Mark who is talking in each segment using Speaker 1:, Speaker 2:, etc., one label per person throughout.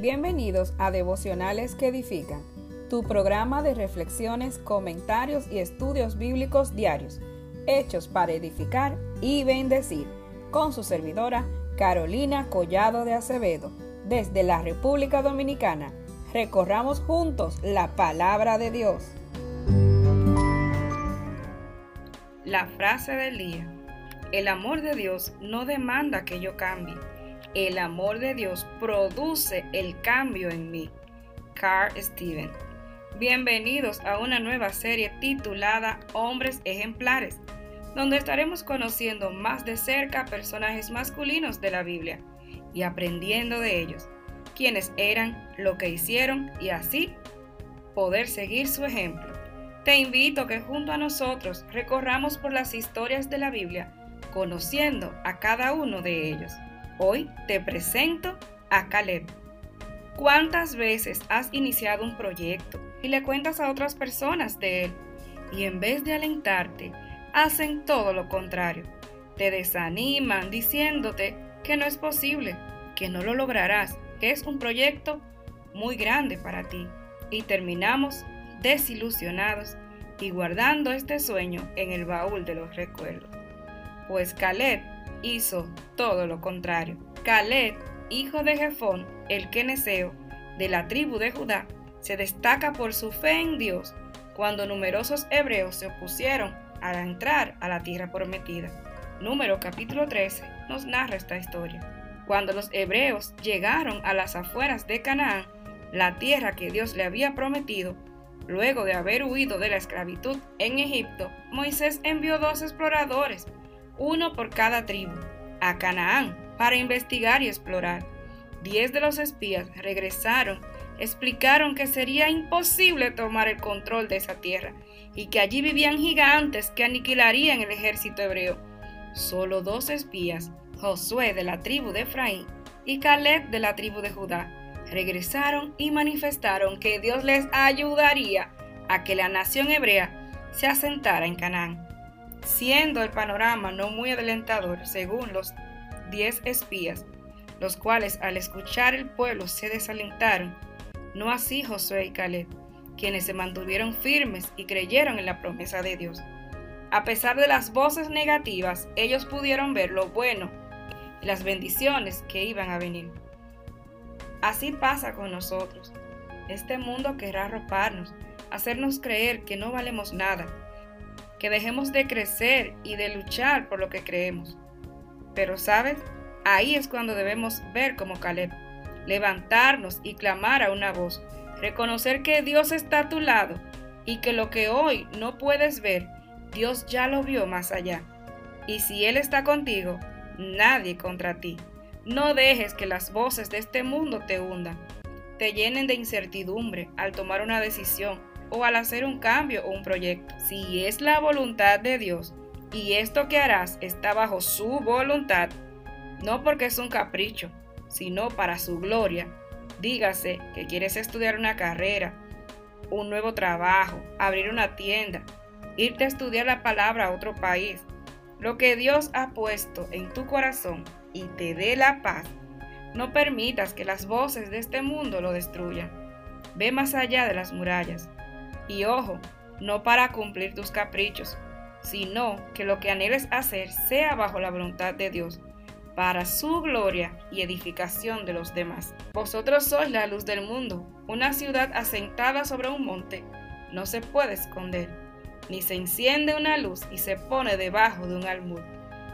Speaker 1: Bienvenidos a Devocionales que Edifican, tu programa de reflexiones, comentarios y estudios bíblicos diarios, hechos para edificar y bendecir, con su servidora Carolina Collado de Acevedo, desde la República Dominicana. Recorramos juntos la palabra de Dios. La frase del día. El amor de Dios no demanda que yo cambie el amor de Dios produce el cambio en mí. Carl Steven. Bienvenidos a una nueva serie titulada Hombres Ejemplares, donde estaremos conociendo más de cerca personajes masculinos de la Biblia y aprendiendo de ellos, quienes eran, lo que hicieron y así poder seguir su ejemplo. Te invito a que junto a nosotros recorramos por las historias de la Biblia, conociendo a cada uno de ellos. Hoy te presento a Caleb. ¿Cuántas veces has iniciado un proyecto y le cuentas a otras personas de él y en vez de alentarte, hacen todo lo contrario? Te desaniman diciéndote que no es posible, que no lo lograrás, que es un proyecto muy grande para ti y terminamos desilusionados y guardando este sueño en el baúl de los recuerdos. Pues Caleb hizo todo lo contrario. Caleb, hijo de Jefón, el queneceo, de la tribu de Judá, se destaca por su fe en Dios cuando numerosos hebreos se opusieron a entrar a la tierra prometida. Número capítulo 13 nos narra esta historia. Cuando los hebreos llegaron a las afueras de Canaán, la tierra que Dios le había prometido, luego de haber huido de la esclavitud en Egipto, Moisés envió dos exploradores uno por cada tribu, a Canaán para investigar y explorar. Diez de los espías regresaron, explicaron que sería imposible tomar el control de esa tierra y que allí vivían gigantes que aniquilarían el ejército hebreo. Solo dos espías, Josué de la tribu de Efraín y Caleb de la tribu de Judá, regresaron y manifestaron que Dios les ayudaría a que la nación hebrea se asentara en Canaán siendo el panorama no muy adelantador según los diez espías, los cuales al escuchar el pueblo se desalentaron, no así Josué y Caleb, quienes se mantuvieron firmes y creyeron en la promesa de Dios. A pesar de las voces negativas, ellos pudieron ver lo bueno y las bendiciones que iban a venir. Así pasa con nosotros. Este mundo querrá arroparnos, hacernos creer que no valemos nada, que dejemos de crecer y de luchar por lo que creemos. Pero sabes, ahí es cuando debemos ver como Caleb, levantarnos y clamar a una voz, reconocer que Dios está a tu lado y que lo que hoy no puedes ver, Dios ya lo vio más allá. Y si Él está contigo, nadie contra ti. No dejes que las voces de este mundo te hundan, te llenen de incertidumbre al tomar una decisión o al hacer un cambio o un proyecto. Si es la voluntad de Dios y esto que harás está bajo su voluntad, no porque es un capricho, sino para su gloria, dígase que quieres estudiar una carrera, un nuevo trabajo, abrir una tienda, irte a estudiar la palabra a otro país, lo que Dios ha puesto en tu corazón y te dé la paz, no permitas que las voces de este mundo lo destruyan. Ve más allá de las murallas. Y ojo, no para cumplir tus caprichos, sino que lo que anheles hacer sea bajo la voluntad de Dios, para su gloria y edificación de los demás. Vosotros sois la luz del mundo, una ciudad asentada sobre un monte, no se puede esconder, ni se enciende una luz y se pone debajo de un almud,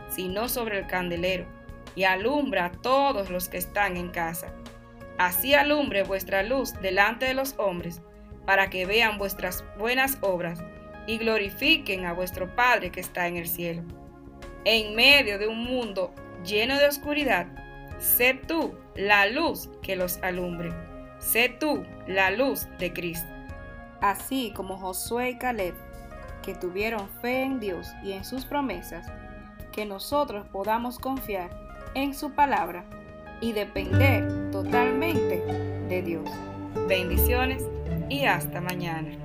Speaker 1: sino sobre el candelero, y alumbra a todos los que están en casa. Así alumbre vuestra luz delante de los hombres, para que vean vuestras buenas obras y glorifiquen a vuestro Padre que está en el cielo. En medio de un mundo lleno de oscuridad, sé tú la luz que los alumbre. Sé tú la luz de Cristo. Así como Josué y Caleb, que tuvieron fe en Dios y en sus promesas, que nosotros podamos confiar en su palabra y depender totalmente de Dios. Bendiciones y hasta mañana.